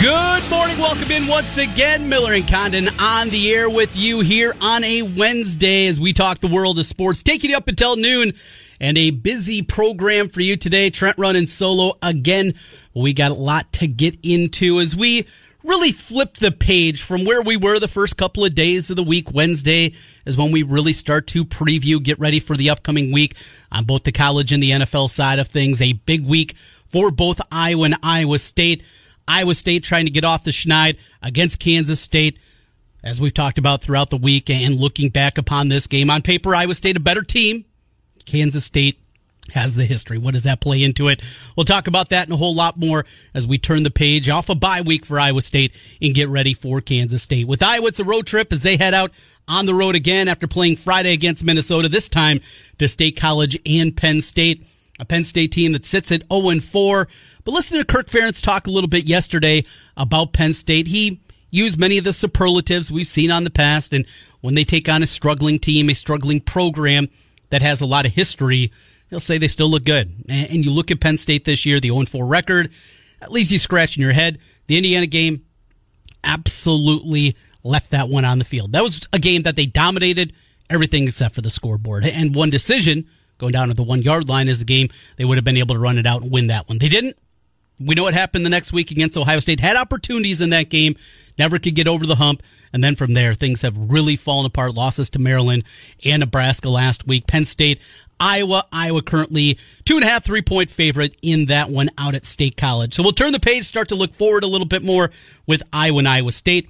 Good morning. Welcome in once again. Miller and Condon on the air with you here on a Wednesday as we talk the world of sports, taking you up until noon and a busy program for you today. Trent running solo again. We got a lot to get into as we really flip the page from where we were the first couple of days of the week. Wednesday is when we really start to preview, get ready for the upcoming week on both the college and the NFL side of things. A big week for both Iowa and Iowa State. Iowa State trying to get off the schneid against Kansas State, as we've talked about throughout the week. And looking back upon this game on paper, Iowa State a better team. Kansas State has the history. What does that play into it? We'll talk about that and a whole lot more as we turn the page off a bye week for Iowa State and get ready for Kansas State. With Iowa, it's a road trip as they head out on the road again after playing Friday against Minnesota, this time to State College and Penn State. A Penn State team that sits at 0 4 but listen to Kirk Ferentz talk a little bit yesterday about Penn State. He used many of the superlatives we've seen on the past, and when they take on a struggling team, a struggling program that has a lot of history, he'll say they still look good. And you look at Penn State this year, the 0 4 record, that leaves you scratching your head. The Indiana game absolutely left that one on the field. That was a game that they dominated everything except for the scoreboard. And one decision going down to the one yard line is a game they would have been able to run it out and win that one. They didn't. We know what happened the next week against Ohio State. Had opportunities in that game, never could get over the hump. And then from there, things have really fallen apart. Losses to Maryland and Nebraska last week. Penn State, Iowa. Iowa currently two and a half, three point favorite in that one out at State College. So we'll turn the page, start to look forward a little bit more with Iowa and Iowa State.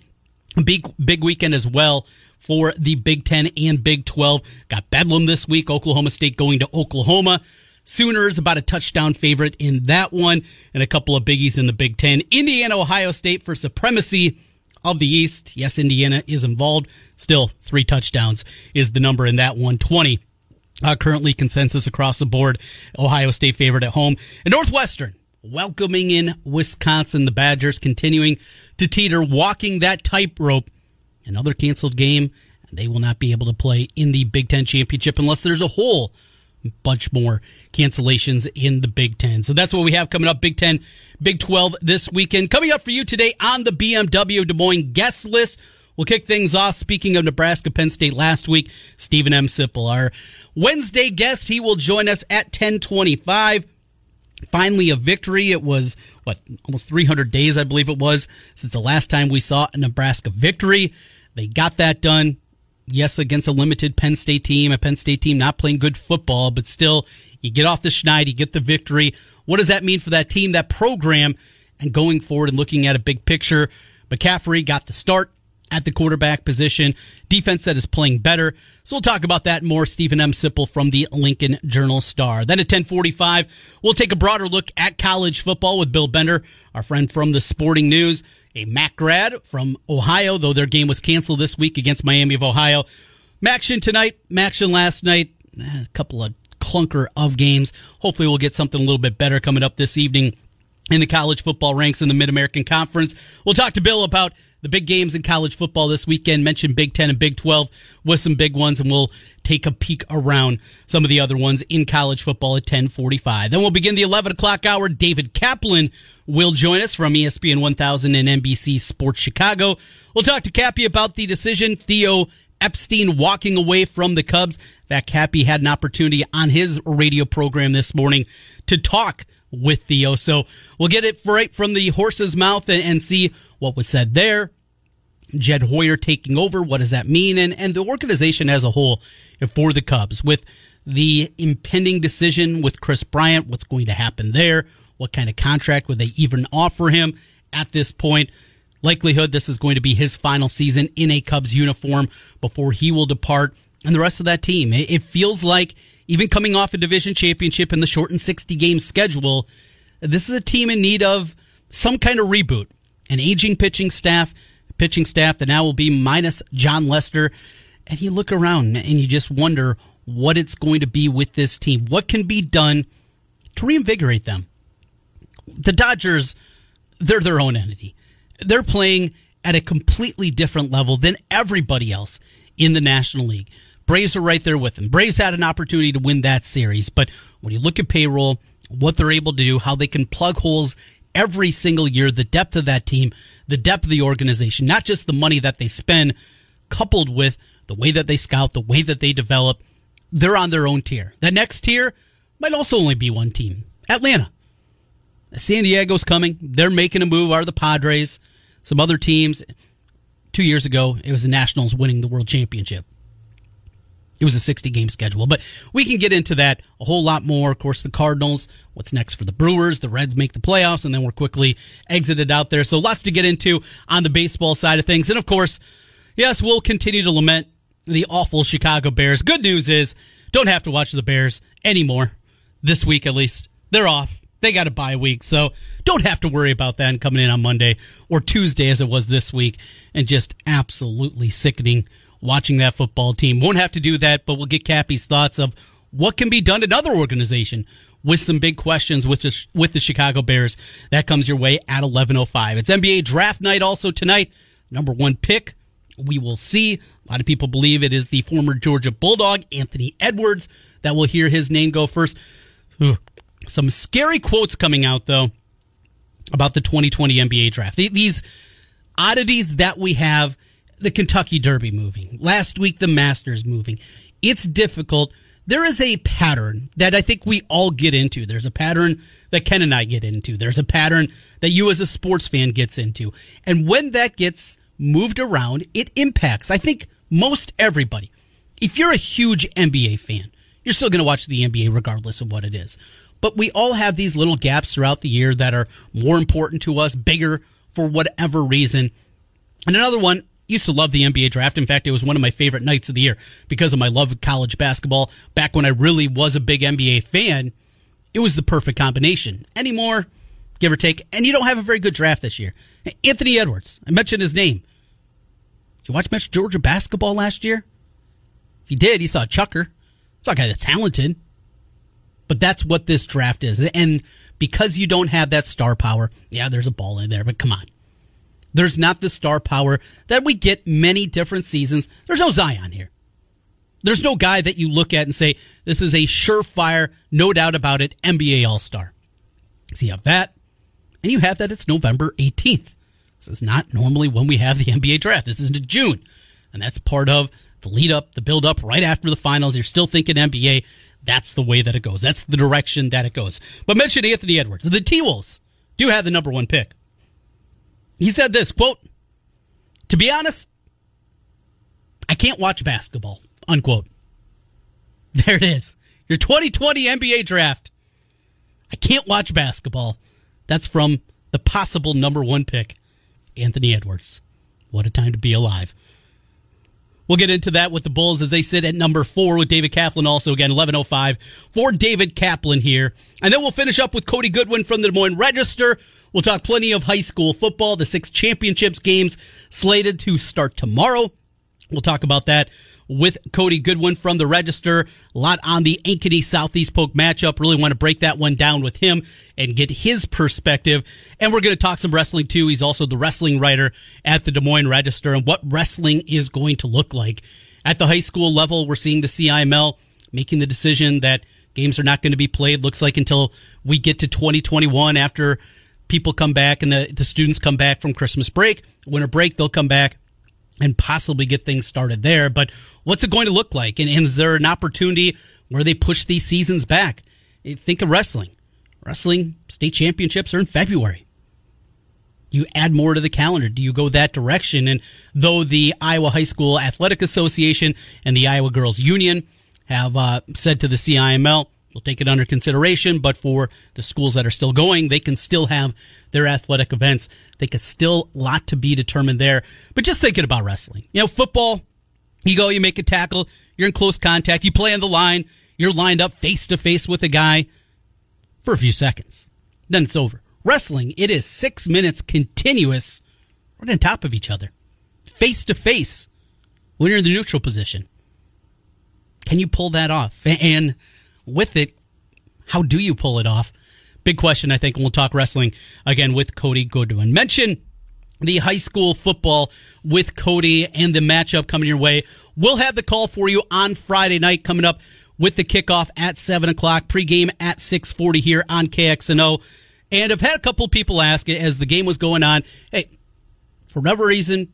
Big, big weekend as well for the Big Ten and Big 12. Got Bedlam this week. Oklahoma State going to Oklahoma. Sooners about a touchdown favorite in that one, and a couple of biggies in the Big Ten. Indiana, Ohio State for supremacy of the East. Yes, Indiana is involved. Still, three touchdowns is the number in that one. 20. Uh, currently consensus across the board. Ohio State favorite at home. And Northwestern welcoming in Wisconsin. The Badgers continuing to teeter, walking that tightrope. Another canceled game. They will not be able to play in the Big Ten championship unless there's a hole bunch more cancellations in the Big Ten. So that's what we have coming up Big Ten, Big 12 this weekend. Coming up for you today on the BMW Des Moines guest list. We'll kick things off. Speaking of Nebraska Penn State last week, Steven M. Sipple, our Wednesday guest, he will join us at 1025. Finally, a victory. It was, what, almost 300 days, I believe it was, since the last time we saw a Nebraska victory. They got that done yes, against a limited Penn State team, a Penn State team not playing good football, but still, you get off the schneid, you get the victory. What does that mean for that team, that program, and going forward and looking at a big picture? McCaffrey got the start at the quarterback position. Defense that is playing better. So we'll talk about that more. Steven M. Sipple from the Lincoln Journal Star. Then at 1045, we'll take a broader look at college football with Bill Bender, our friend from the Sporting News a Mac grad from Ohio, though their game was canceled this week against Miami of Ohio. MACtion tonight, MACtion last night, eh, a couple of clunker of games. Hopefully, we'll get something a little bit better coming up this evening in the college football ranks in the Mid American Conference. We'll talk to Bill about the big games in college football this weekend. Mentioned Big Ten and Big 12 with some big ones, and we'll take a peek around some of the other ones in college football at 1045. Then we'll begin the 11 o'clock hour. David Kaplan will join us from ESPN 1000 and NBC Sports Chicago. We'll talk to Cappy about the decision. Theo Epstein walking away from the Cubs. In fact, Cappy had an opportunity on his radio program this morning to talk with Theo. So we'll get it right from the horse's mouth and see what was said there. Jed Hoyer taking over. What does that mean? And, and the organization as a whole for the Cubs with the impending decision with Kris Bryant. What's going to happen there? What kind of contract would they even offer him at this point? Likelihood this is going to be his final season in a Cubs uniform before he will depart and the rest of that team. It feels like even coming off a division championship in the shortened 60 game schedule, this is a team in need of some kind of reboot. An aging pitching staff, pitching staff that now will be minus Jon Lester. And you look around and you just wonder what it's going to be with this team. What can be done to reinvigorate them? The Dodgers, they're their own entity. They're playing at a completely different level than everybody else in the National League. Braves are right there with them. Braves had an opportunity to win that series, but when you look at payroll, what they're able to do, how they can plug holes every single year, the depth of that team, the depth of the organization, not just the money that they spend, coupled with the way that they scout, the way that they develop, they're on their own tier. That next tier might also only be one team Atlanta. San Diego's coming. They're making a move. Are the Padres? Some other teams. Two years ago, it was the Nationals winning the World Championship. It was a 60 game schedule, but we can get into that a whole lot more. Of course, the Cardinals, what's next for the Brewers? The Reds make the playoffs, and then we're quickly exited out there. So lots to get into on the baseball side of things. And of course, yes, we'll continue to lament the awful Chicago Bears. Good news is, don't have to watch the Bears anymore. This week, at least. They're off. They got a bye week, so don't have to worry about that coming in on Monday or Tuesday as it was this week. And just absolutely sickening watching that football team. Won't have to do that, but we'll get Cappy's thoughts of what can be done in other organization with some big questions with the, with the Chicago Bears. That comes your way at 11:05. It's NBA draft night also tonight. Number 1 pick. We will see. A lot of people believe it is the former Georgia Bulldog Anthony Edwards that will hear his name go first. Some scary quotes coming out though about the 2020 NBA draft. These oddities that we have the Kentucky Derby moving. Last week, the Masters moving. It's difficult. There is a pattern that I think we all get into. There's a pattern that Ken and I get into. There's a pattern that you as a sports fan gets into. And when that gets moved around, it impacts, I think, most everybody. If you're a huge NBA fan, you're still going to watch the NBA regardless of what it is. But we all have these little gaps throughout the year that are more important to us, bigger for whatever reason. And another one, used to love the NBA draft. In fact, it was one of my favorite nights of the year because of my love of college basketball. Back when I really was a big NBA fan, it was the perfect combination. Anymore, give or take, and you don't have a very good draft this year. Anthony Edwards, I mentioned his name. Did you watch much Georgia basketball last year? If you did, you saw Chucker. It's a guy that's talented. But that's what this draft is. And because you don't have that star power, yeah, there's a ball in there, but come on. There's not the star power that we get many different seasons. There's no Zion here. There's no guy that you look at and say, this is a surefire, no doubt about it, NBA All Star. So you have that, and you have that it's November 18th. This is not normally when we have the NBA draft. This is into June. And that's part of the lead up, the build up right after the finals. You're still thinking NBA. That's the way that it goes. That's the direction that it goes. But mention Anthony Edwards. The T Wolves do have the number one pick. He said this quote, to be honest, I can't watch basketball, unquote. There it is. Your 2020 NBA draft. I can't watch basketball. That's from the possible number one pick, Anthony Edwards. What a time to be alive. We'll get into that with the Bulls as they sit at number four with David Kaplan also again, 1105 for David Kaplan here. And then we'll finish up with Cody Goodwin from the Des Moines Register. We'll talk plenty of high school football, the six championships games slated to start tomorrow. We'll talk about that with Cody Goodwin from the Register. A lot on the Ankeny Southeast Polk matchup. Really want to break that one down with him and get his perspective. And we're going to talk some wrestling too. He's also the wrestling writer at the Des Moines Register and what wrestling is going to look like. At the high school level, we're seeing the CIML making the decision that games are not going to be played, looks like until we get to 2021 after people come back and the, the students come back from Christmas break, winter break, they'll come back and possibly get things started there. But what's it going to look like? And, and is there an opportunity where they push these seasons back? Think of wrestling. Wrestling state championships are in February. You add more to the calendar. Do you go that direction? And though the Iowa High School Athletic Association and the Iowa Girls Union have uh, said to the CIML, We'll take it under consideration, but for the schools that are still going, they can still have their athletic events. They could still a lot to be determined there. But just thinking about wrestling, you know, football, you go, you make a tackle, you're in close contact, you play on the line, you're lined up face to face with a guy for a few seconds. Then it's over. Wrestling, it is six minutes continuous, right on top of each other, face to face when you're in the neutral position Can you pull that off? And with it, how do you pull it off? Big question, I think, and we'll talk wrestling again with Cody Goodwin. Mention the high school football with Cody and the matchup coming your way. We'll have the call for you on Friday night coming up with the kickoff at 7 o'clock, pregame at 640 here on KXNO. And I've had a couple people ask as the game was going on, hey, for whatever reason,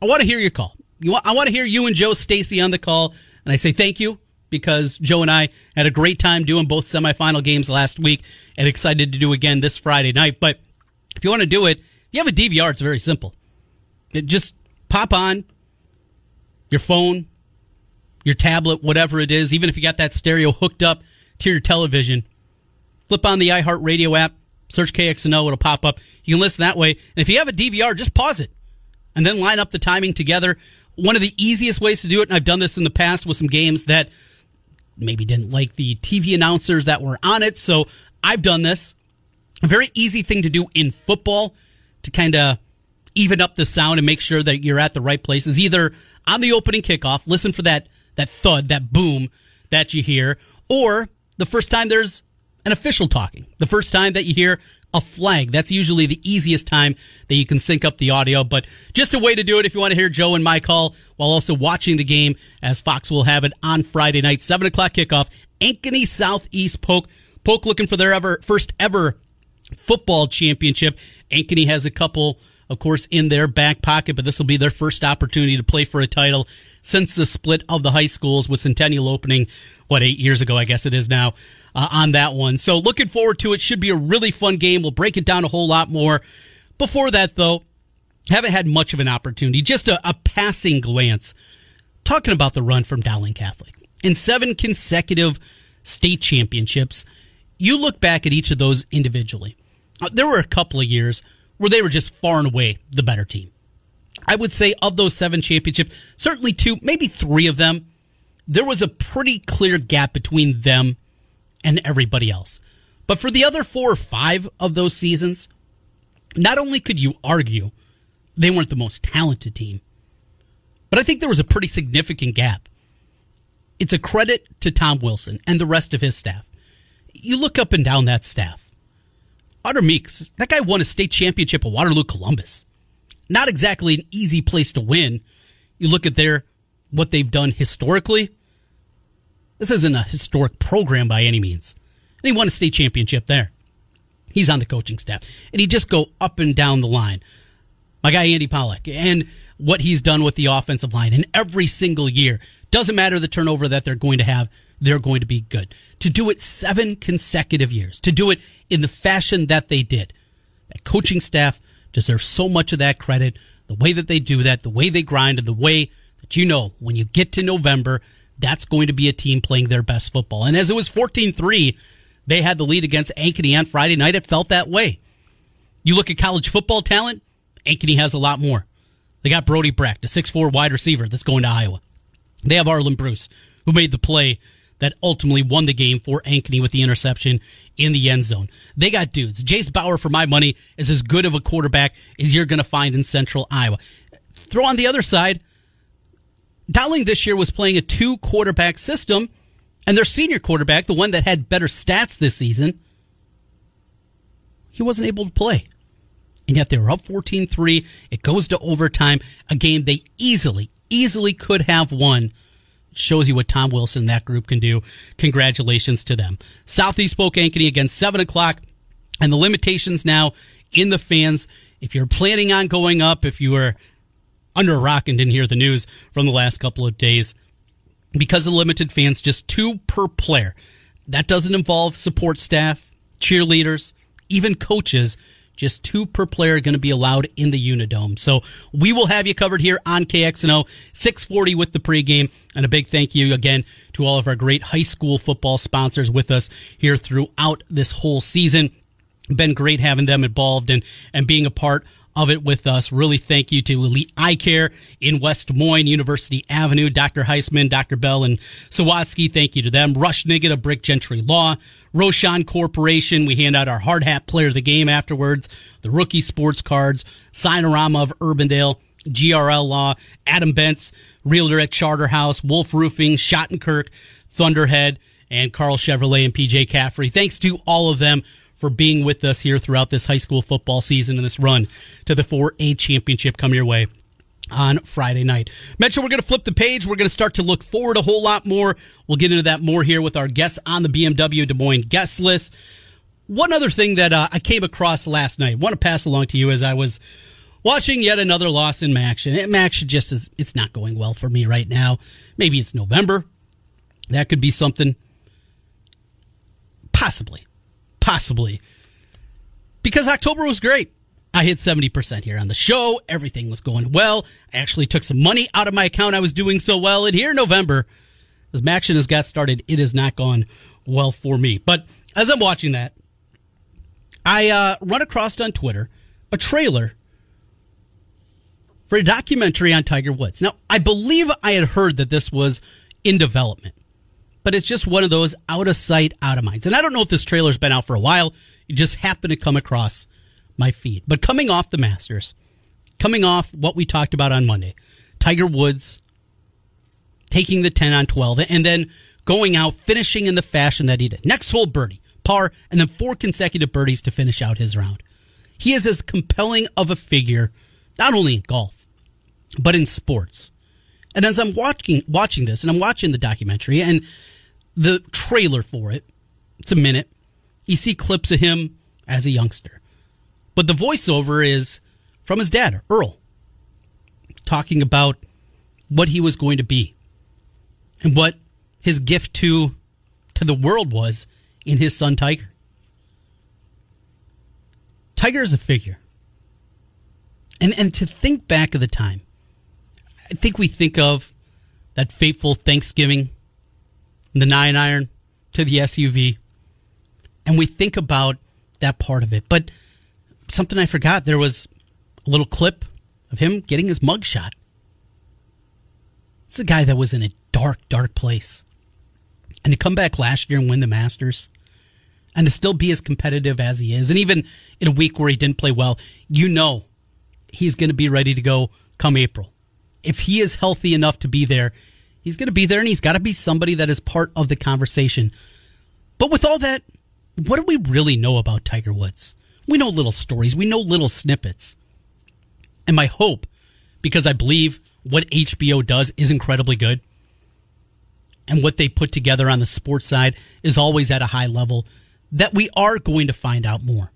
I want to hear your call. Want, I want to hear you and Joe Stacy on the call. And I say thank you because Joe and I had a great time doing both semifinal games last week and excited to do again this Friday night. But if you want to do it, if you have a DVR, it's very simple. It just pop on your phone, your tablet, whatever it is, even if you got that stereo hooked up to your television, flip on the iHeartRadio app, search KXNO, it'll pop up. You can listen that way. And if you have a DVR, just pause it and then line up the timing together. One of the easiest ways to do it, and I've done this in the past with some games that maybe didn't like the TV announcers that were on it. So I've done this. A very easy thing to do in football to kind of even up the sound and make sure that you're at the right place is either on the opening kickoff, listen for that that thud, that boom that you hear, or the first time there's an official talking. The first time that you hear a flag. That's usually the easiest time that you can sync up the audio, but just a way to do it if you want to hear Joe and my call while also watching the game as Fox will have it on Friday night, 7 o'clock kickoff. Ankeny Southeast Polk. Polk looking for their ever first ever football championship. Ankeny has a couple, of course, in their back pocket, but this will be their first opportunity to play for a title since the split of the high schools with Centennial opening, what, eight years ago, I guess it is now, uh, on that one. So looking forward to it. Should be a really fun game. We'll break it down a whole lot more. Before that, though, haven't had much of an opportunity. Just a, a passing glance. Talking about the run from Dowling Catholic. In seven consecutive state championships, you look back at each of those individually. Uh, there were a couple of years where they were just far and away the better team. I would say of those seven championships, certainly two, maybe three of them, there was a pretty clear gap between them and everybody else. But for the other four or five of those seasons, not only could you argue they weren't the most talented team, but I think there was a pretty significant gap. It's a credit to Tom Wilson and the rest of his staff. You look up and down that staff. Otter Meeks, that guy won a state championship at Waterloo Columbus not exactly an easy place to win. You look at their what they've done historically. This isn't a historic program by any means. And he won a state championship there. He's on the coaching staff. And he just go up and down the line. My guy Andy Pollock and what he's done with the offensive line and every single year. Doesn't matter the turnover that they're going to have, they're going to be good. To do it seven consecutive years, to do it in the fashion that they did. That coaching staff deserves so much of that credit. The way that they do that, the way they grind, and the way that you know when you get to November, that's going to be a team playing their best football. And as it was 14 3, they had the lead against Ankeny on Friday night. It felt that way. You look at college football talent, Ankeny has a lot more. They got Brody Brecht, a 6'4 wide receiver that's going to Iowa. They have Arlen Bruce, who made the play that ultimately won the game for Ankeny with the interception in the end zone. They got dudes. Jace Bauer, for my money, is as good of a quarterback as you're going to find in central Iowa. Throw on the other side, Dowling this year was playing a two quarterback system, and their senior quarterback, the one that had better stats this season, he wasn't able to play. And yet they were up 14 3. It goes to overtime, a game they easily, easily could have won shows you what Tom Wilson and that group can do. Congratulations to them. Southeast Polk Ankeny again, 7 o'clock. And the limitations now in the fans. If you're planning on going up, if you were under a rock and didn't hear the news from the last couple of days, because of limited fans, just two per player. That doesn't involve support staff, cheerleaders, even coaches just two per player going to be allowed in the Unidome. So we will have you covered here on KXNO 640 with the pregame. And a big thank you again to all of our great high school football sponsors with us here throughout this whole season. Been great having them involved and, and being a part of it with us. Really thank you to Elite Eye Care in West Des Moines, University Avenue, Dr. Heisman, Dr. Bell, and Sawatsky. Thank you to them. Rush Nigut of Brick Gentry Law, Rochon Corporation. We hand out our hard hat player of the game afterwards. The rookie sports cards, Signarama of Urbandale. GRL Law, Adam Bentz, Realtor at Charterhouse, Wolf Roofing, Shottenkirk, Thunderhead, and Karl Chevrolet and PJ Caffrey. Thanks to all of them for being with us here throughout this high school football season and this run to the 4A championship come your way on Friday night. Metro, we're going to flip the page. We're going to start to look forward a whole lot more. We'll get into that more here with our guests on the BMW Des Moines guest list. One other thing that uh, I came across last night, want to pass along to you as I was watching yet another loss in MACtion. MACtion just is, it's not going well for me right now. Maybe it's November. That could be something. Possibly. Possibly. Because October was great. I hit 70% here on the show. Everything was going well. I actually took some money out of my account. I was doing so well. And here in November, as MACtion has got started, it has not gone well for me. But as I'm watching that, I uh, run across on Twitter a trailer for a documentary on Tiger Woods. Now, I believe I had heard that this was in development, but it's just one of those out of sight, out of mind. And I don't know if this trailer's been out for a while. It just happened to come across my feed. But coming off the Masters, coming off what we talked about on Monday, Tiger Woods taking the 10 on 12 and then going out, finishing in the fashion that he did. Next hole birdie, par, and then four consecutive birdies to finish out his round. He is as compelling of a figure, not only in golf, but in sports. And as I'm watching watching this, and I'm watching the documentary and the trailer for it, it's a minute. You see clips of him as a youngster. But the voiceover is from his dad, Earl, talking about what he was going to be and what his gift to to the world was in his son Tiger. Tiger is a figure. And and to think back of the time, I think we think of that fateful Thanksgiving, the nine iron to the SUV, and we think about that part of it. But something I forgot, there was a little clip of him getting his mug shot. It's a guy that was in a dark, dark place. And to come back last year and win the Masters and to still be as competitive as he is, and even in a week where he didn't play well, you know he's going to be ready to go come April. If he is healthy enough to be there, he's going to be there and he's got to be somebody that is part of the conversation. But with all that, what do we really know about Tiger Woods? We know little stories, we know little snippets. And my hope, because I believe what HBO does is incredibly good, and what they put together on the sports side is always at a high level, that we are going to find out more.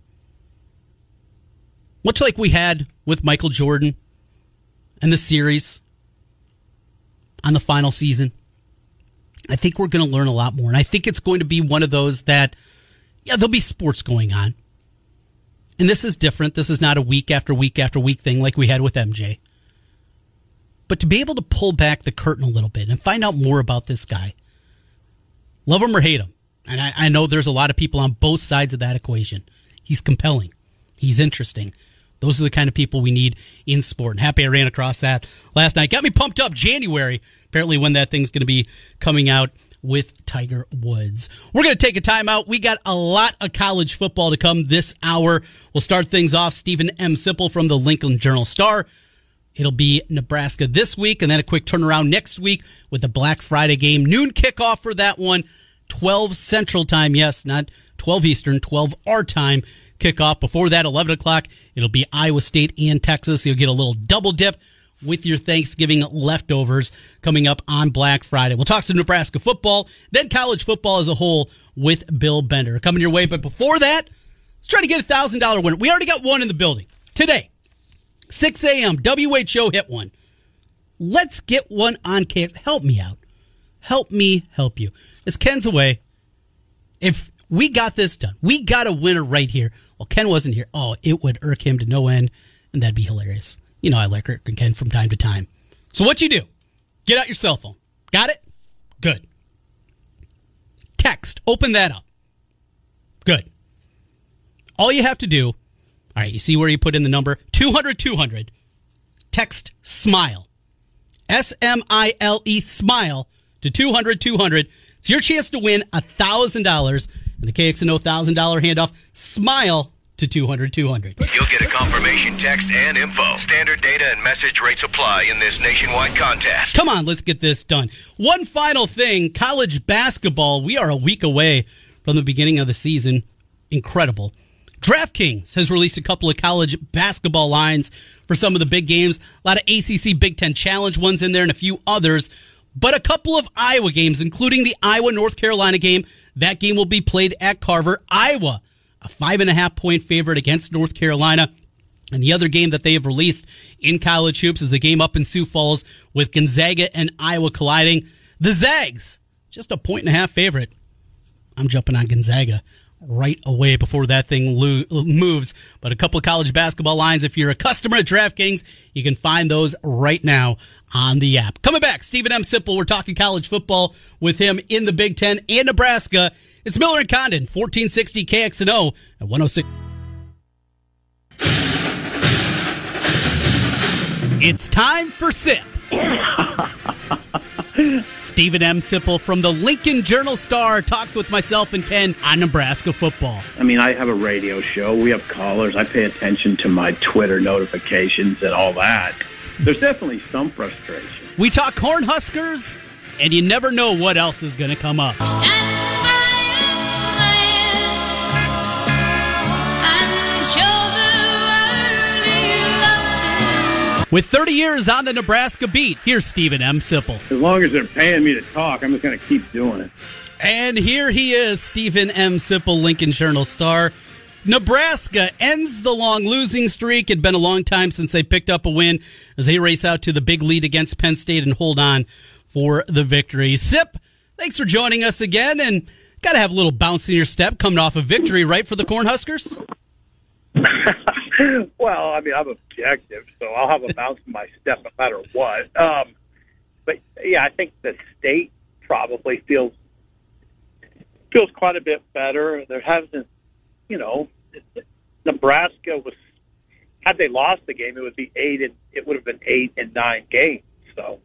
Much like we had with Michael Jordan and the series on the final season, I think we're going to learn a lot more. And I think it's going to be one of those that, yeah, there'll be sports going on. And this is different. This is not a week after week after week thing like we had with MJ. But to be able to pull back the curtain a little bit and find out more about this guy, love him or hate him. And I, I know there's a lot of people on both sides of that equation. He's compelling. He's interesting. Those are the kind of people we need in sport. And happy I ran across that last night. Got me pumped up January, apparently, when that thing's going to be coming out with Tiger Woods. We're going to take a timeout. We got a lot of college football to come this hour. We'll start things off. Steven M. Sipple from the Lincoln Journal Star. It'll be Nebraska this week and then a quick turnaround next week with the Black Friday game. Noon kickoff for that one. 12 Central Time. Yes, not 12 Eastern, 12 our time kickoff. Before that, 11 o'clock, it'll be Iowa State and Texas. You'll get a little double dip with your Thanksgiving leftovers coming up on Black Friday. We'll talk some Nebraska football, then college football as a whole with Bill Bender coming your way. But before that, let's try to get a thousand dollar winner. We already got one in the building today. 6 a.m. WHO hit one. Let's get one on KX. Help me out. Help me help you. As Ken's away, if we got this done, we got a winner right here. Well, Ken wasn't here. Oh, it would irk him to no end, and that'd be hilarious. You know I like Irk and Ken from time to time. So what you do? Get out your cell phone. Got it? Good. Text. Open that up. Good. All you have to do, all right, you see where you put in the number 200 200. Text SMILE. S M I L E SMILE to 200 200. It's your chance to win $1,000 and the KXNO $1,000 handoff. SMILE to to 200 200. You'll get a confirmation text and info. Standard data and message rates apply in this nationwide contest. Come on, let's get this done. One final thing college basketball. We are a week away from the beginning of the season. Incredible. DraftKings has released a couple of college basketball lines for some of the big games. A lot of ACC Big Ten Challenge ones in there and a few others. But a couple of Iowa games, including the Iowa North Carolina game. That game will be played at Carver. Iowa, a five and a half point favorite against North Carolina. And the other game that they have released in college hoops is the game up in Sioux Falls with Gonzaga and Iowa colliding. The Zags, just a point and a half favorite. I'm jumping on Gonzaga right away before that thing lo- moves. But a couple of college basketball lines. If you're a customer at DraftKings, you can find those right now on the app. Coming back, Steven M. Sipple. We're talking college football with him in the Big Ten and Nebraska. It's Miller and Condon, 1460 KXNO at 106. It's time for SIP. Steven M. Sipple from the Lincoln Journal Star talks with myself and Ken on Nebraska football. I mean, I have a radio show. We have callers. I pay attention to my Twitter notifications and all that. There's definitely some frustration. We talk Cornhuskers, and you never know what else is going to come up. With 30 years on the Nebraska beat, here's Steven M. Sipple. As long as they're paying me to talk, I'm just going to keep doing it. And here he is, Steven M. Sipple, Lincoln Journal Star. Nebraska ends the long losing streak. It'd been a long time since they picked up a win as they race out to the big lead against Penn State and hold on for the victory. Sip, thanks for joining us again, and got to have a little bounce in your step coming off a victory, right, for the Cornhuskers? well, I mean, I'm objective, so I'll have a bounce in my step no matter what. Um, but yeah, I think the state probably feels feels quite a bit better. There hasn't, you know, Nebraska was had they lost the game, it would be eight and it would have been eight and nine games. So,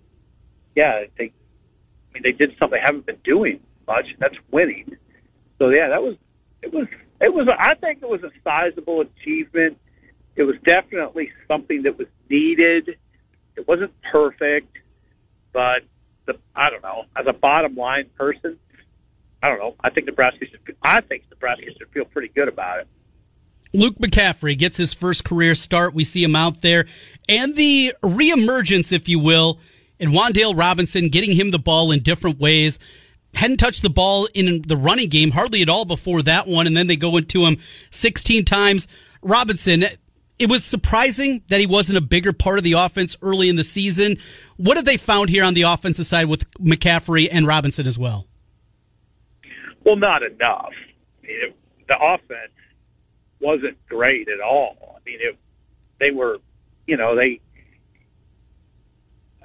yeah, they, I mean, they did something they haven't been doing much. That's winning. So yeah, that was it was it was I think it was a sizable achievement it was definitely something that was needed. It wasn't perfect, but the I don't know. As a bottom line person, I don't know. I think Nebraska should. I think Nebraska should feel pretty good about it. Luke McCaffrey gets his first career start. We see him out there, and the reemergence, if you will, in Wan'Dale Robinson, getting him the ball in different ways. Hadn't touched the ball in the running game hardly at all before that one, and then they go into him 16 times. Robinson, it was surprising that he wasn't a bigger part of the offense early in the season. What have they found here on the offensive side with McCaffrey and Robinson as well? Well, not enough. I mean, it, the offense wasn't great at all. I mean, it, they were, you know, they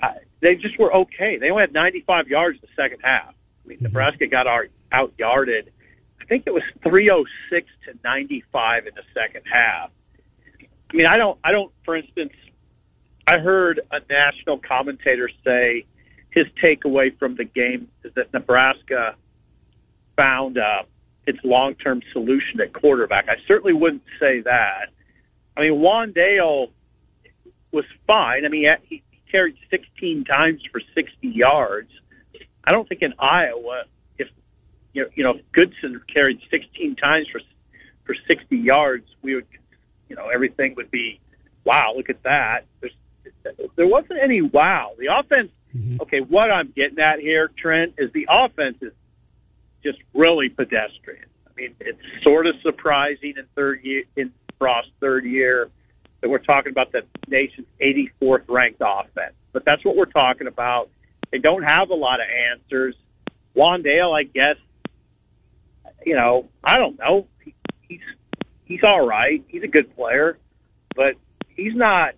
uh, they just were okay. They only had 95 yards in the second half. I mean, mm-hmm. Nebraska got our, out yarded. I think it was 306 to 95 in the second half. I mean, I don't, I don't, for instance, I heard a national commentator say his takeaway from the game is that Nebraska found uh, its long term solution at quarterback. I certainly wouldn't say that. I mean, Wan'Dale was fine. I mean, he carried 16 times for 60 yards. I don't think in Iowa, if you know, you know, if Goodson carried 16 times for for 60 yards, we would you know everything would be wow. Look at that. There's, there wasn't any wow. The offense. Mm-hmm. Okay, what I'm getting at here, Trent, is the offense is just really pedestrian. I mean, it's sort of surprising in third year in Frost's third year that we're talking about the nation's 84th ranked offense. But that's what we're talking about. They don't have a lot of answers. Wan'Dale, I guess, you know, I don't know. He, he's he's all right. He's a good player, but he's not.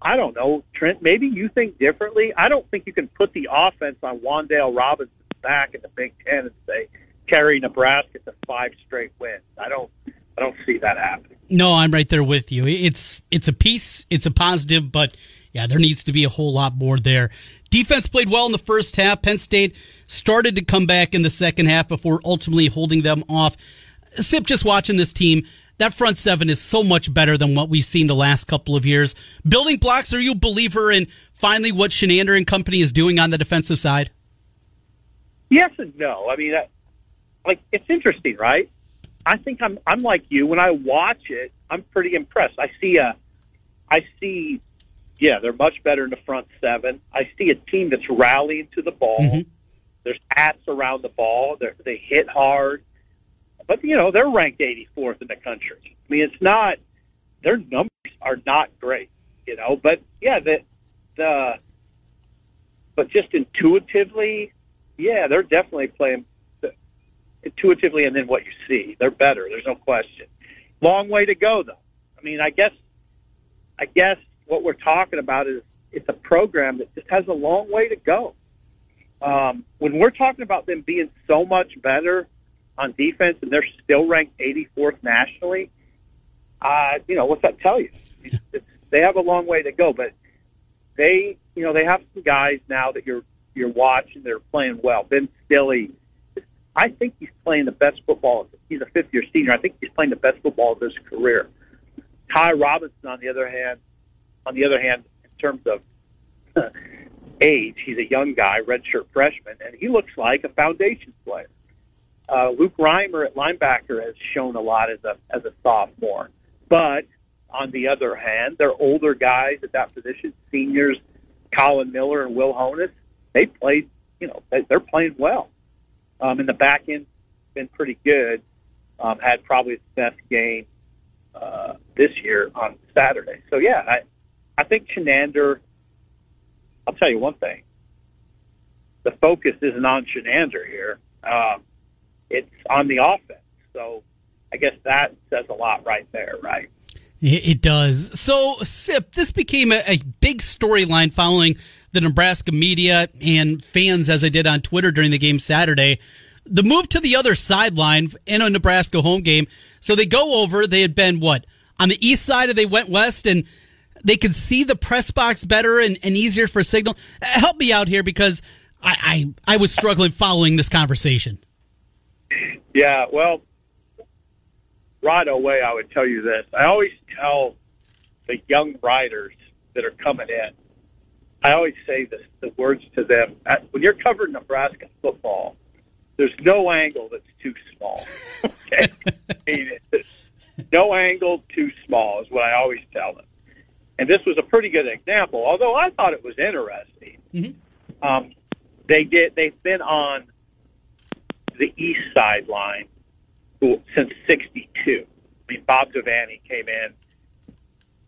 I don't know, Trent. Maybe you think differently. I don't think you can put the offense on Wan'Dale Robinson's back in the Big Ten and say carry Nebraska to five straight wins. I don't. I don't see that happening. No, I'm right there with you. It's it's a piece. It's a positive, but yeah, there needs to be a whole lot more there. Defense played well in the first half. Penn State started to come back in the second half before ultimately holding them off. Sip, just watching this team, that front seven is so much better than what we've seen the last couple of years. Building blocks, are you a believer in finally what Chinander and company is doing on the defensive side? Yes and no. I mean, that, like it's interesting, right? I think I'm I'm like you. When I watch it, I'm pretty impressed. I see a, I see, yeah, they're much better in the front seven. I see a team that's rallying to the ball. Mhm. There's hats around the ball. They're, they hit hard, but you know they're ranked 84th in the country. I mean, it's not their numbers are not great, you know. But yeah, the the but just intuitively, yeah, they're definitely playing intuitively, and then what you see, they're better. There's no question. Long way to go, though. I mean, I guess, I guess what we're talking about is it's a program that just has a long way to go. Um, when we're talking about them being so much better on defense and they're still ranked 84th nationally, uh, you know, what's that tell you? It's, it's, they have a long way to go, but they, you know, they have some guys now that you're you're watching. They're playing well. Ben Stille, I think he's playing the best football. He's a fifth year senior. I think he's playing the best football of his career. Ty Robinson, on the other hand, on the other hand, in terms of age, he's a young guy, redshirt freshman, and he looks like a foundation player. Uh, Luke Reimer at linebacker has shown a lot as a as a sophomore, but on the other hand, they're older guys at that position, seniors, Collin Miller and Will Honas. They played, you know, they, they're playing well. Um, in the back end, been pretty good. Um, had probably its best game uh, this year on Saturday. So yeah, I I think Chinander. I'll tell you one thing. The focus isn't on Chinander here. Um, it's on the offense. So I guess that says a lot right there, right? It does. So, Sip, this became a, a big storyline following the Nebraska media and fans, as I did on Twitter during the game Saturday. The move to the other sideline in a Nebraska home game. So they go over. They had been what on the east side, and they went west, and they could see the press box better and, and easier for signal. Help me out here because I, I I was struggling following this conversation. Yeah, well, right away, I would tell you this. I always tell the young writers that are coming in, I always say this, the words to them. When you're covering Nebraska football, there's no angle that's too small. Okay? I mean, no angle too small is what I always tell them. And this was a pretty good example, although I thought it was interesting. Mhm. Um, they did. they've been on the east sideline since '62. I mean, Bob Devaney came in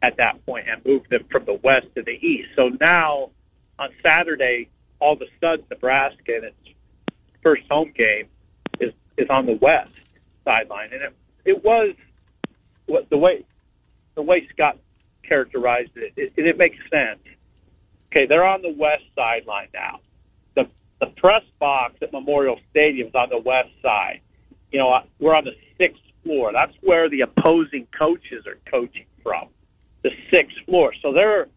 at that point and moved them from the west to the east. So now on Saturday, all of a sudden, Nebraska in its first home game is is on the west sideline, and it it was what the way the way Scott characterized it, it, it makes sense. Okay, they're on the west sideline now. Press box at Memorial Stadium is on the west side. You know, we're on the sixth floor. That's where the opposing coaches are coaching from, the sixth floor. So they're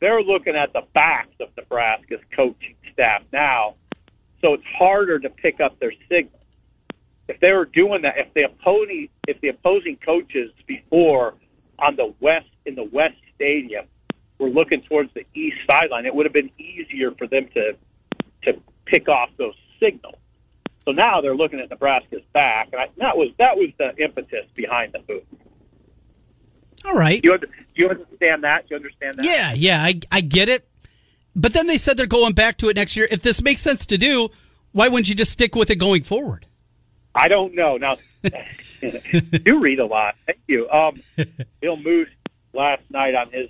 they're looking at the backs of Nebraska's coaching staff now. So it's harder to pick up their signal. If they were doing that, if the opposing if the opposing coaches before on the west in the west stadium were looking towards the east sideline, it would have been easier for them to to pick off those signals. So now they're looking at Nebraska's back, and I, that was that was the impetus behind the move. All right. Do you, do you understand that? Do you understand that? Yeah, yeah, I, I get it. But then they said they're going back to it next year. If this makes sense to do, why wouldn't you just stick with it going forward? I don't know. Now, you read a lot. Thank you. Um, Bill Moos last night on his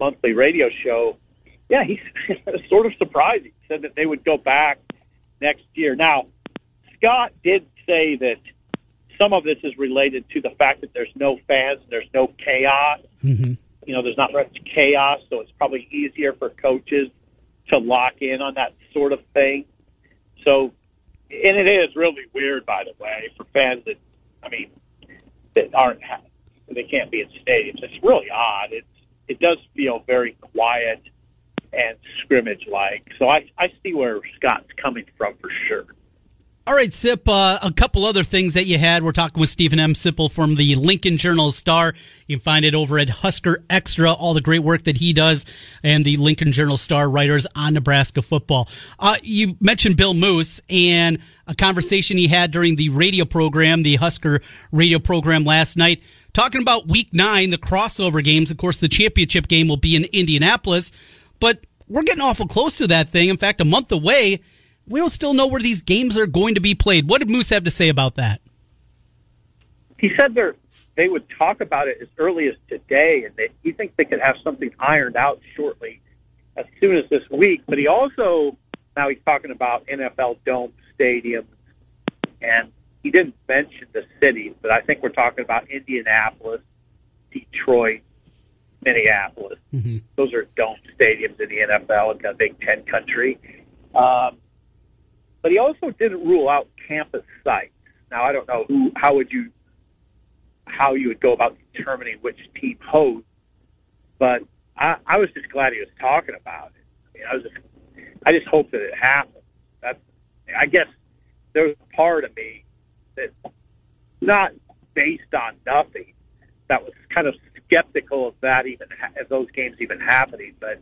monthly radio show, yeah, he's sort of surprised. He said that they would go back next year. Now, Scott did say that some of this is related to the fact that there's no fans, there's no chaos. Mm-hmm. You know, there's not much chaos, so it's probably easier for coaches to lock in on that sort of thing. So, and it is really weird, by the way, for fans that, I mean, that aren't they can't be in stadiums. It's really odd. It's it does feel very quiet and scrimmage like. So I I see where Scott's coming from for sure. All right, Sip. Uh, a couple other things that you had. We're talking with Steven M. Sipple from the Lincoln Journal Star. You can find it over at Husker Extra. All the great work that he does, and the Lincoln Journal Star writers on Nebraska football. Uh, you mentioned Bill Moos and a conversation he had during the radio program, the Husker radio program last night, talking about Week Nine, the crossover games. Of course, the championship game will be in Indianapolis, but we're getting awful close to that thing. In fact, a month away we don't still know where these games are going to be played. What did Moos have to say about that? He said they they would talk about it as early as today, and they, he thinks they could have something ironed out shortly, as soon as this week. But he also now he's talking about NFL dome stadiums, and he didn't mention the cities, but I think we're talking about Indianapolis, Detroit, Minneapolis. Mm-hmm. Those are dome stadiums in the NFL in a Big Ten country. Um, but he also didn't rule out campus sites. Now I don't know who, how would you, how you would go about determining which team hosts, but I, I was just glad he was talking about it. I mean, I was just, I just hope that it happens. That's, I guess there was a part of me that, not based on nothing, that was kind of skeptical of that even of those games even happening. But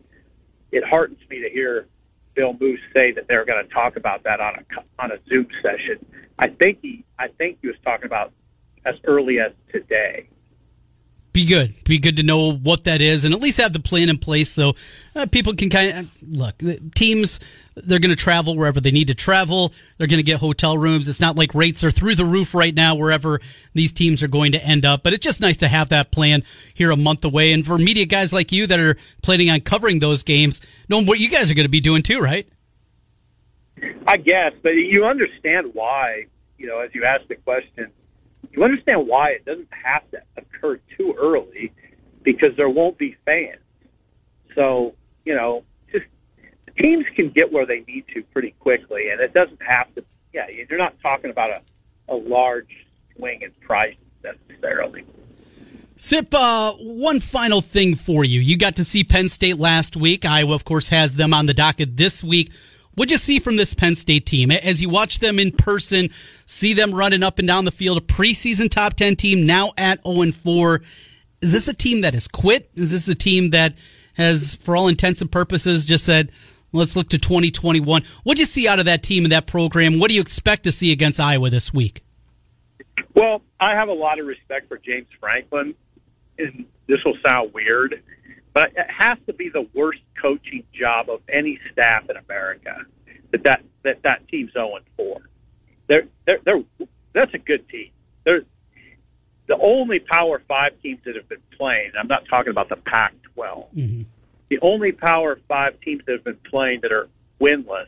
it heartens me to hear Bill Moos say that they're going to talk about that on a on a Zoom session. I think he I think he was talking about as early as today be good. Be good to know what that is and at least have the plan in place so uh, people can kind of look. Teams, they're going to travel wherever they need to travel. They're going to get hotel rooms. It's not like rates are through the roof right now wherever these teams are going to end up. But it's just nice to have that plan here a month away. And for media guys like you that are planning on covering those games, knowing what you guys are going to be doing too, right? I guess, but you understand why. You know, as you ask the question you understand why it doesn't have to occur too early because there won't be fans. So, you know, just teams can get where they need to pretty quickly, and it doesn't have to. Yeah, you're not talking about a, a large swing in price necessarily. Sip, uh, one final thing for you. You got to see Penn State last week. Iowa, of course, has them on the docket this week. What'd you see from this Penn State team as you watch them in person, see them running up and down the field, a preseason top 10 team now at 0 and 4? Is this a team that has quit? Is this a team that has, for all intents and purposes, just said, let's look to 2021? What'd you see out of that team and that program? What do you expect to see against Iowa this week? Well, I have a lot of respect for James Franklin, and this will sound weird but it has to be the worst coaching job of any staff in America that that that, that team's 0 4. They're, they're, they're, that's a good team. They're the only Power Five teams that have been playing. I'm not talking about the Pac 12. Mm-hmm. The only Power Five teams that have been playing that are winless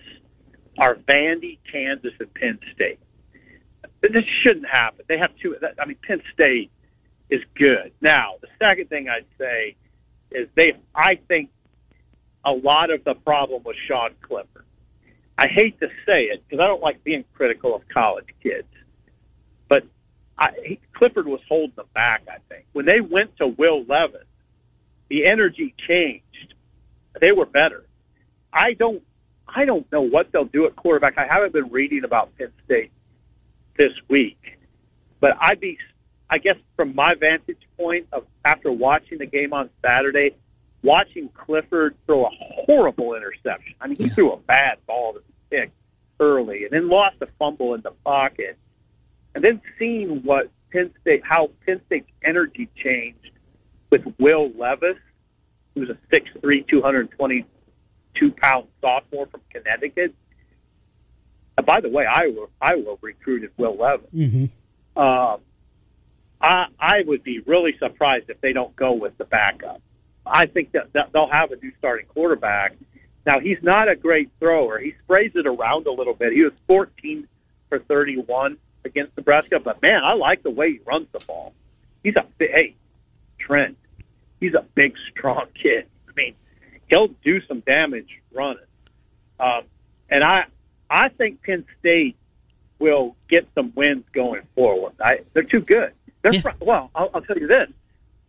are Vandy, Kansas, and Penn State. This shouldn't happen. They have two. I mean, Penn State is good. Now, the second thing I'd say is they. I think a lot of the problem was Sean Clifford. I hate to say it because I don't like being critical of college kids, but I, he, Clifford was holding them back. I think when they went to Will Levis, the energy changed. They were better. I don't. I don't know what they'll do at quarterback. I haven't been reading about Penn State this week, but I'd be I guess from my vantage point of after watching the game on Saturday, watching Clifford throw a horrible interception. I mean, he yeah. threw a bad ball to pick early, and then lost a fumble in the pocket, and then seeing what Penn State, how Penn State's energy changed with Will Levis, who's a six three, two hundred twenty two pound sophomore from Connecticut. And by the way, Iowa Iowa recruited Will Levis. Mm-hmm. Um, I, I would be really surprised if they don't go with the backup. I think that, that they'll have a new starting quarterback. Now he's not a great thrower. He sprays it around a little bit. He was 14 for 31 against Nebraska, but man, I like the way he runs the ball. He's a hey, Trent. He's a big, strong kid. I mean, he'll do some damage running. Um, and I, I think Penn State will get some wins going forward. I, they're too good. They're yeah. fr- well. I'll, I'll tell you this: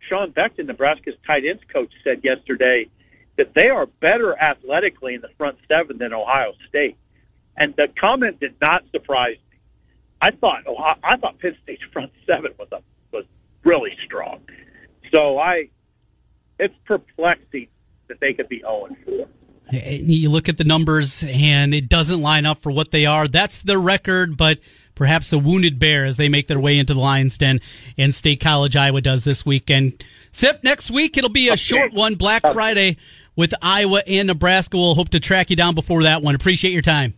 Sean Beckton, Nebraska's tight ends coach, said yesterday that they are better athletically in the front seven than Ohio State, and the comment did not surprise me. I thought oh, I thought Penn State's front seven was a, was really strong. So I, it's perplexing that they could be 0 4. You look at the numbers and it doesn't line up for what they are. That's their record, but perhaps a wounded bear as they make their way into the Lions Den and State College Iowa does this weekend. Sip next week it'll be a short one, Black Friday with Iowa and Nebraska. We'll hope to track you down before that one. Appreciate your time.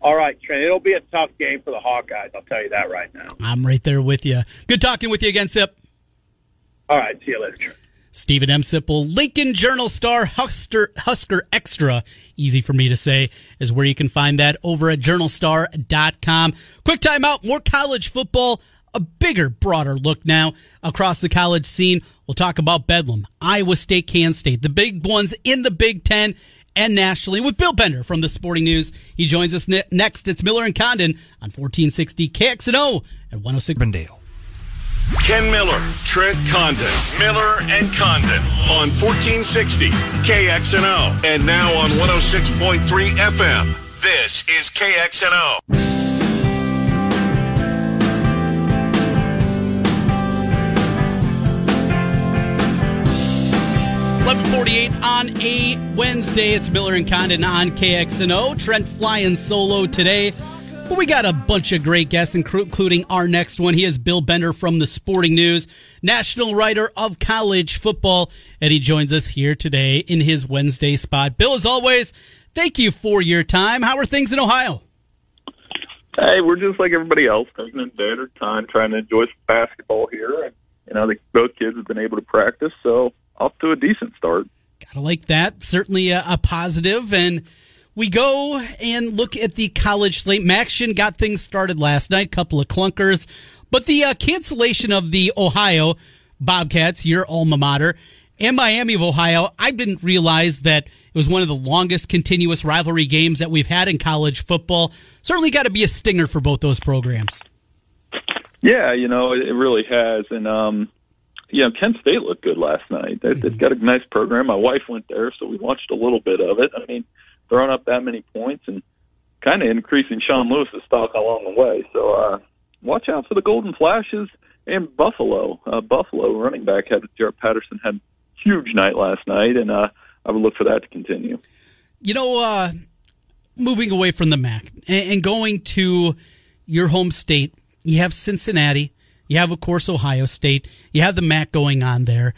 All right, Trent. It'll be a tough game for the Hawkeyes. I'll tell you that right now. I'm right there with you. Good talking with you again, Sip. All right. See you later, Trent. Steven M. Sipple, Lincoln Journal Star, Husker, Husker Extra, easy for me to say, is where you can find that over at journalstar.com. Quick timeout, more college football, a bigger, broader look now across the college scene. We'll talk about Bedlam, Iowa State, Kansas State, the big ones in the Big Ten and nationally with Bill Bender from the Sporting News. He joins us next. It's Miller and Condon on 1460 KXNO at 106 Bendale. Ken Miller, Trent Condon, Miller and Condon on 1460 KXNO and now on 106.3 FM. This is KXNO. Eleven forty-eight on a Wednesday. It's Miller and Condon on KXNO. Trent flying solo today. But we got a bunch of great guests, including our next one. He is Bill Bender from the Sporting News, national writer of college football, and he joins us here today in his Wednesday spot. Bill, as always, thank you for your time. How are things in Ohio? Hey, we're just like everybody else, taking a day at a time, trying to enjoy some basketball here. And, you know, the, both kids have been able to practice, so off to a decent start. Gotta like that. Certainly a, a positive and we go and look at the college slate. MACtion got things started last night, couple of clunkers, but the uh, cancellation of the Ohio Bobcats, your alma mater, and Miami of Ohio, I didn't realize that it was one of the longest continuous rivalry games that we've had in college football. Certainly got to be a stinger for both those programs. Yeah, you know, it really has. And, um, you know, Kent State looked good last night. They've, mm-hmm. got a nice program. My wife went there, so we watched a little bit of it. I mean, throwing up that many points and kind of increasing Sean Lewis's stock along the way. So uh, watch out for the Golden Flashes and Buffalo. Uh, Buffalo running back had Jaret Patterson had huge night last night, and uh, I would look for that to continue. You know, uh, moving away from the MAC and, and going to your home state, you have Cincinnati. You have, of course, Ohio State. You have the MAC going on there.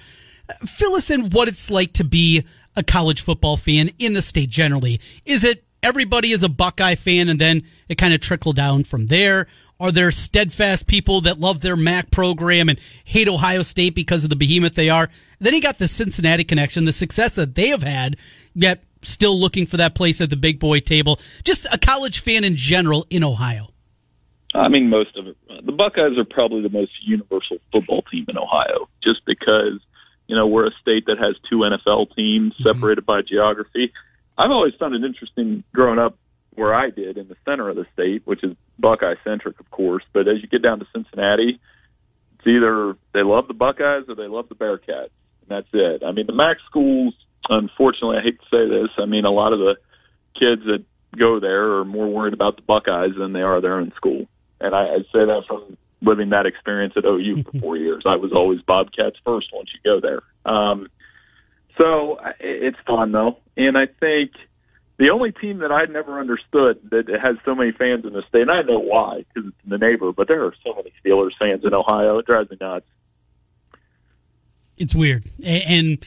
Fill us in what it's like to be a college football fan in the state generally? Is it everybody is a Buckeye fan and then it kind of trickle down from there? Are there steadfast people that love their MAC program and hate Ohio State because of the behemoth they are? Then you got the Cincinnati connection, the success that they have had, yet still looking for that place at the big boy table. Just a college fan in general in Ohio. I mean, most of it. The Buckeyes are probably the most universal football team in Ohio, just because you know, we're a state that has two NFL teams mm-hmm. separated mm-hmm. by geography. I've always found it interesting growing up where I did in the center of the state, which is Buckeye centric, of course. But as you get down to Cincinnati, it's either they love the Buckeyes or they love the Bearcats, and that's it. I mean, the MAC schools, unfortunately, I hate to say this. I mean, a lot of the kids that go there are more worried about the Buckeyes than they are there in school, and I, I say that from living that experience at OU for four years. I was always Bobcats first once you go there. Um, so it's fun though, and I think the only team that I'd never understood that has so many fans in the state, and I know why because it's in the neighbor, but there are so many Steelers fans in Ohio. It drives me nuts. It's weird, and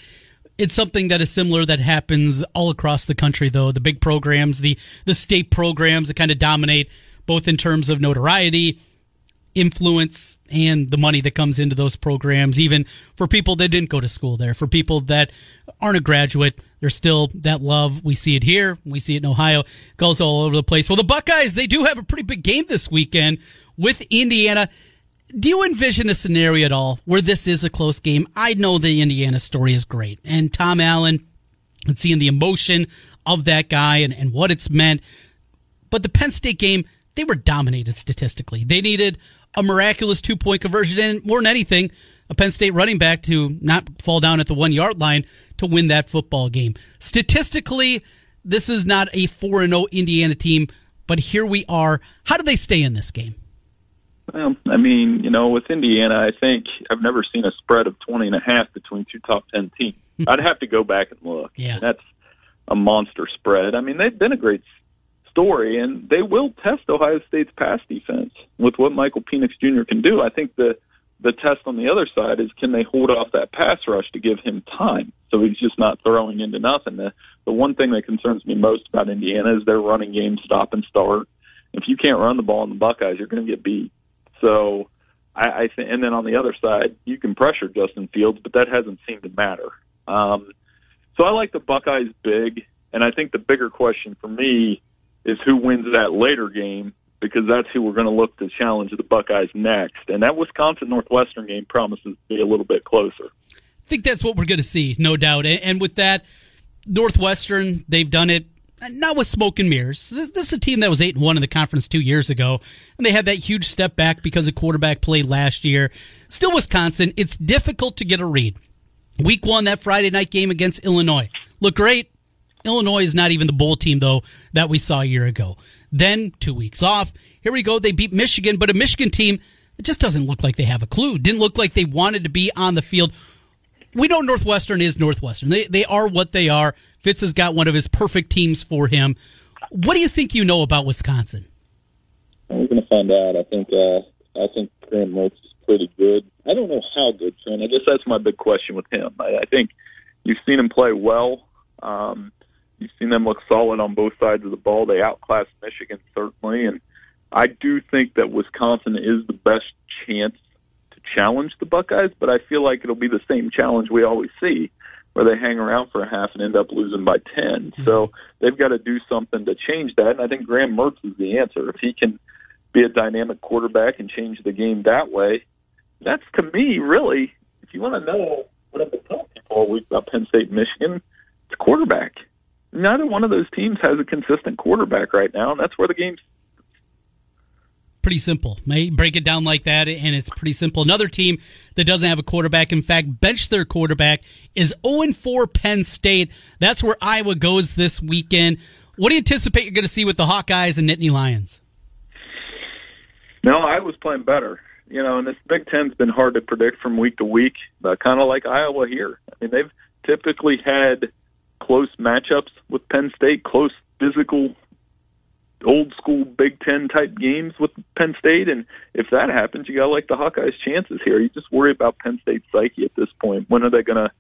it's something that is similar that happens all across the country. Though the big programs, the the state programs that kind of dominate both in terms of notoriety influence and the money that comes into those programs, even for people that didn't go to school there, for people that aren't a graduate, there's still that love. We see it here, we see it in Ohio, it goes all over the place. Well, the Buckeyes, they do have a pretty big game this weekend with Indiana. Do you envision a scenario at all where this is a close game? I know the Indiana story is great, and Tom Allen, and seeing the emotion of that guy and, and what it's meant. But the Penn State game, they were dominated statistically. They needed a miraculous two point conversion and more than anything, a Penn State running back to not fall down at the one yard line to win that football game. Statistically, this is not a 4 0 Indiana team but here we are. How do they stay in this game? Well, I mean, you know, with Indiana, I think I've never seen a spread of 20 and a half between two top 10 teams. Hmm. I'd have to go back and look. Yeah. And that's a monster spread. I mean, they've been a great story, and they will test Ohio State's pass defense with what Michael Penix Jr. can do. I think the the test on the other side is can they hold off that pass rush to give him time so he's just not throwing into nothing. The the one thing that concerns me most about Indiana is their running game stop and start. If you can't run the ball in the Buckeyes, you're going to get beat. So I, I think, and then on the other side, you can pressure Justin Fields, but that hasn't seemed to matter. Um, so I like the Buckeyes big, and I think the bigger question for me is who wins that later game because that's who we're going to look to challenge the Buckeyes next. And that Wisconsin Northwestern game promises to be a little bit closer. I think that's what we're going to see, no doubt. And with that, Northwestern, they've done it not with smoke and mirrors. This, is a team that was eight and one in the conference two years ago, and they had that huge step back because of quarterback play last year. Still, Wisconsin. It's difficult to get a read. Week one, that Friday night game against Illinois, look great. Illinois is not even the bowl team though that we saw a year ago. Then two weeks off. Here we go. They beat Michigan, but a Michigan team that just doesn't look like they have a clue. Didn't look like they wanted to be on the field. We know Northwestern is Northwestern. They they are what they are. Fitz has got one of his perfect teams for him. What do you think you know about Wisconsin? We're going to find out. I think uh, I think Graham Mertz is pretty good. I don't know how good, Trent. I guess that's my big question with him. I, I think you've seen him play well. Um, you've seen them look solid on both sides of the ball. They outclassed Michigan certainly, and I do think that Wisconsin is the best chance to challenge the Buckeyes. But I feel like it'll be the same challenge we always see where they hang around for a half and end up losing by 10. Mm-hmm. So they've got to do something to change that. And I think Graham Mertz is the answer. If he can be a dynamic quarterback and change the game that way, that's to me, really, if you want to know what I've been telling people all week about Penn State, Michigan, it's quarterback. Neither one of those teams has a consistent quarterback right now, and that's where the game's pretty simple. May break it down like that, and it's pretty simple. Another team that doesn't have a quarterback, in fact, bench their quarterback, is 0 4 Penn State. That's where Iowa goes this weekend. What do you anticipate you're going to see with the Hawkeyes and Nittany Lions? No, I was playing better. You know, and this Big Ten's been hard to predict from week to week, but kind of like Iowa here. I mean, they've typically had close matchups with Penn State, close physical old school Big Ten type games with Penn State, and if that happens, you got to like the Hawkeyes' chances here. You just worry about Penn State's psyche at this point. When are they going to,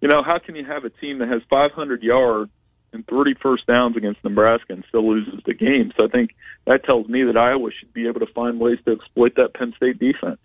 you know, how can you have a team that has 500 yards and 30 first downs against Nebraska and still loses the game? So I think that tells me that Iowa should be able to find ways to exploit that Penn State defense.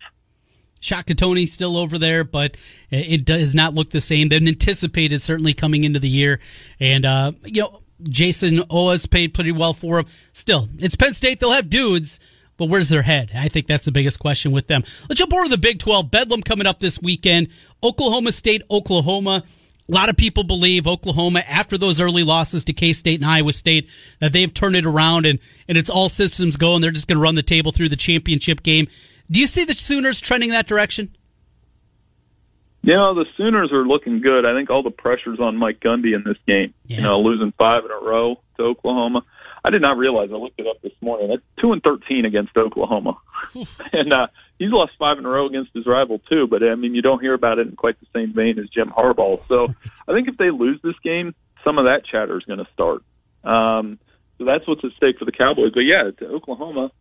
Shaka Toney's still over there, but it does not look the same than anticipated. Certainly coming into the year, and uh, you know Jayson Oweh's paid pretty well for him. Still, it's Penn State. They'll have dudes, but where's their head? I think that's the biggest question with them. Let's jump over to the Big 12. Bedlam coming up this weekend. Oklahoma State, Oklahoma. A lot of people believe Oklahoma, after those early losses to K State and Iowa State, that they've turned it around and, and it's all systems go and they're just going to run the table through the championship game. Do you see the Sooners trending that direction? You know, the Sooners are looking good. I think all the pressure's on Mike Gundy in this game. Yeah. You know, losing five in a row to Oklahoma. I did not realize. I looked it up this morning. That's two and thirteen against Oklahoma, and uh, he's lost five in a row against his rival too. But I mean, you don't hear about it in quite the same vein as Jim Harbaugh. So I think if they lose this game, some of that chatter is going to start. Um, so that's what's at stake for the Cowboys. But yeah, to Oklahoma,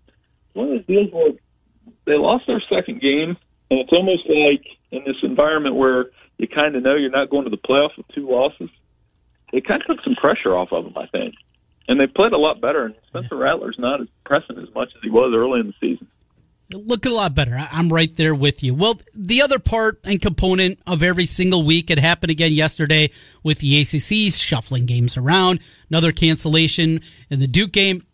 one of those deals where they lost their second game and it's almost like in this environment where you kind of know you're not going to the playoffs with two losses, it kind of took some pressure off of them, I think. And they played a lot better. And Spencer Rattler's not as pressing as much as he was early in the season. Look a lot better. I'm right there with you. Well, the other part and component of every single week, it happened again yesterday with the ACC shuffling games around. Another cancellation in the Duke game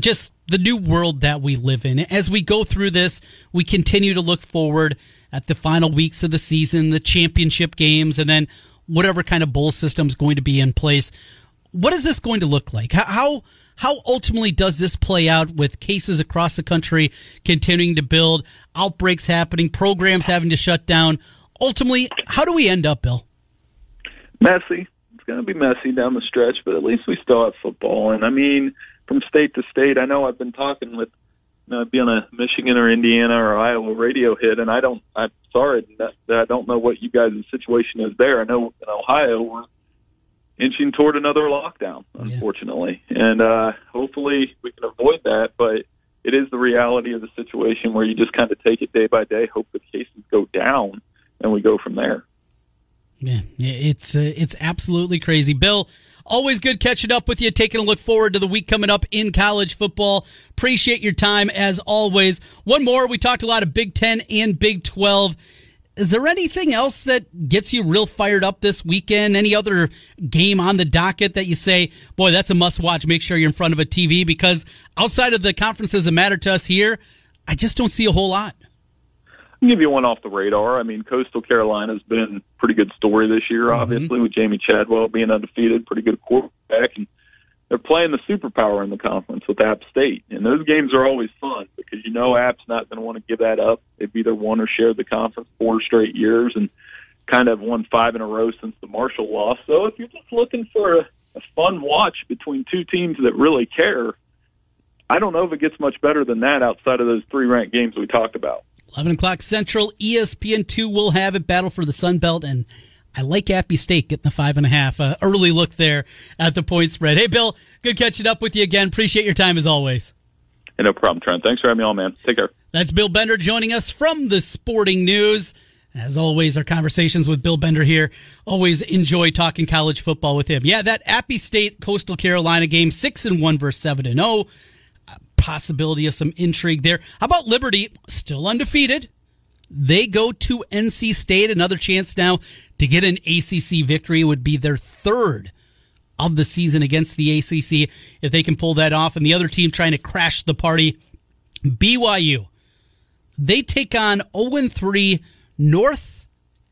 just the new world that we live in. As we go through this, we continue to look forward at the final weeks of the season, the championship games, and then whatever kind of bowl system is going to be in place. What is this going to look like? How how ultimately does this play out with cases across the country continuing to build, outbreaks happening, programs having to shut down? Ultimately, how do we end up, Bill? Messy. It's going to be messy down the stretch, but at least we still have football. And I mean, from state to state. I know I've been talking with you know, be on a Michigan or Indiana or Iowa radio hit, and I don't. I'm sorry that, that I don't know what you guys' situation is there. I know in Ohio we're inching toward another lockdown, unfortunately, yeah. and uh, hopefully we can avoid that. But it is the reality of the situation where you just kind of take it day by day, hope the cases go down, and we go from there. Yeah, it's uh, it's absolutely crazy, Bill. Always good catching up with you, taking a look forward to the week coming up in college football. Appreciate your time as always. One more, we talked a lot of Big Ten and Big 12. Is there anything else that gets you real fired up this weekend? Any other game on the docket that you say, boy, that's a must watch? Make sure you're in front of a TV because outside of the conferences that matter to us here, I just don't see a whole lot. I'll give you one off the radar. I mean, Coastal Carolina's been a pretty good story this year, mm-hmm. obviously, with Jamey Chadwell being undefeated, pretty good quarterback, and they're playing the superpower in the conference with App State. And those games are always fun because you know App's not going to want to give that up. They've either won or shared the conference four straight years and kind of won five in a row since the Marshall loss. So if you're just looking for a, a fun watch between two teams that really care, I don't know if it gets much better than that outside of those three ranked games we talked about. 11 o'clock Central, ESPN2 will have it. Battle for the Sun Belt. And I like Appy State getting the five and a half. Uh, early look there at the point spread. Hey, Bill, good catching up with you again. Appreciate your time as always. Hey, no problem, Trent. Thanks for having me on, man. Take care. That's Bill Bender joining us from the Sporting News. As always, our conversations with Bill Bender here. Always enjoy talking college football with him. Yeah, that Appy State Coastal Carolina game, six and one versus seven and zero. Oh possibility of some intrigue there. How about Liberty, still undefeated? They go to NC State. Another chance now to get an ACC victory would be their third of the season against the ACC if they can pull that off. And the other team trying to crash the party, BYU. They take on 0 3 North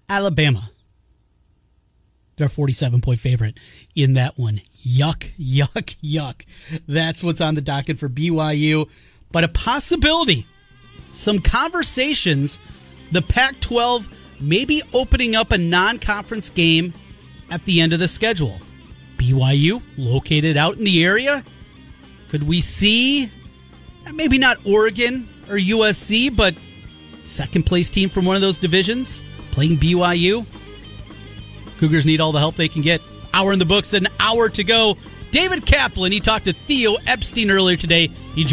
Alabama. They're a 47 point favorite in that one. Yuck, yuck, yuck. That's what's on the docket for BYU. But a possibility, some conversations, the Pac 12 maybe opening up a non conference game at the end of the schedule. BYU located out in the area. Could we see maybe not Oregon or USC, but second place team from one of those divisions playing BYU? Cougars need all the help they can get. Hour in the books, an hour to go. David Kaplan, he talked to Theo Epstein earlier today. He joined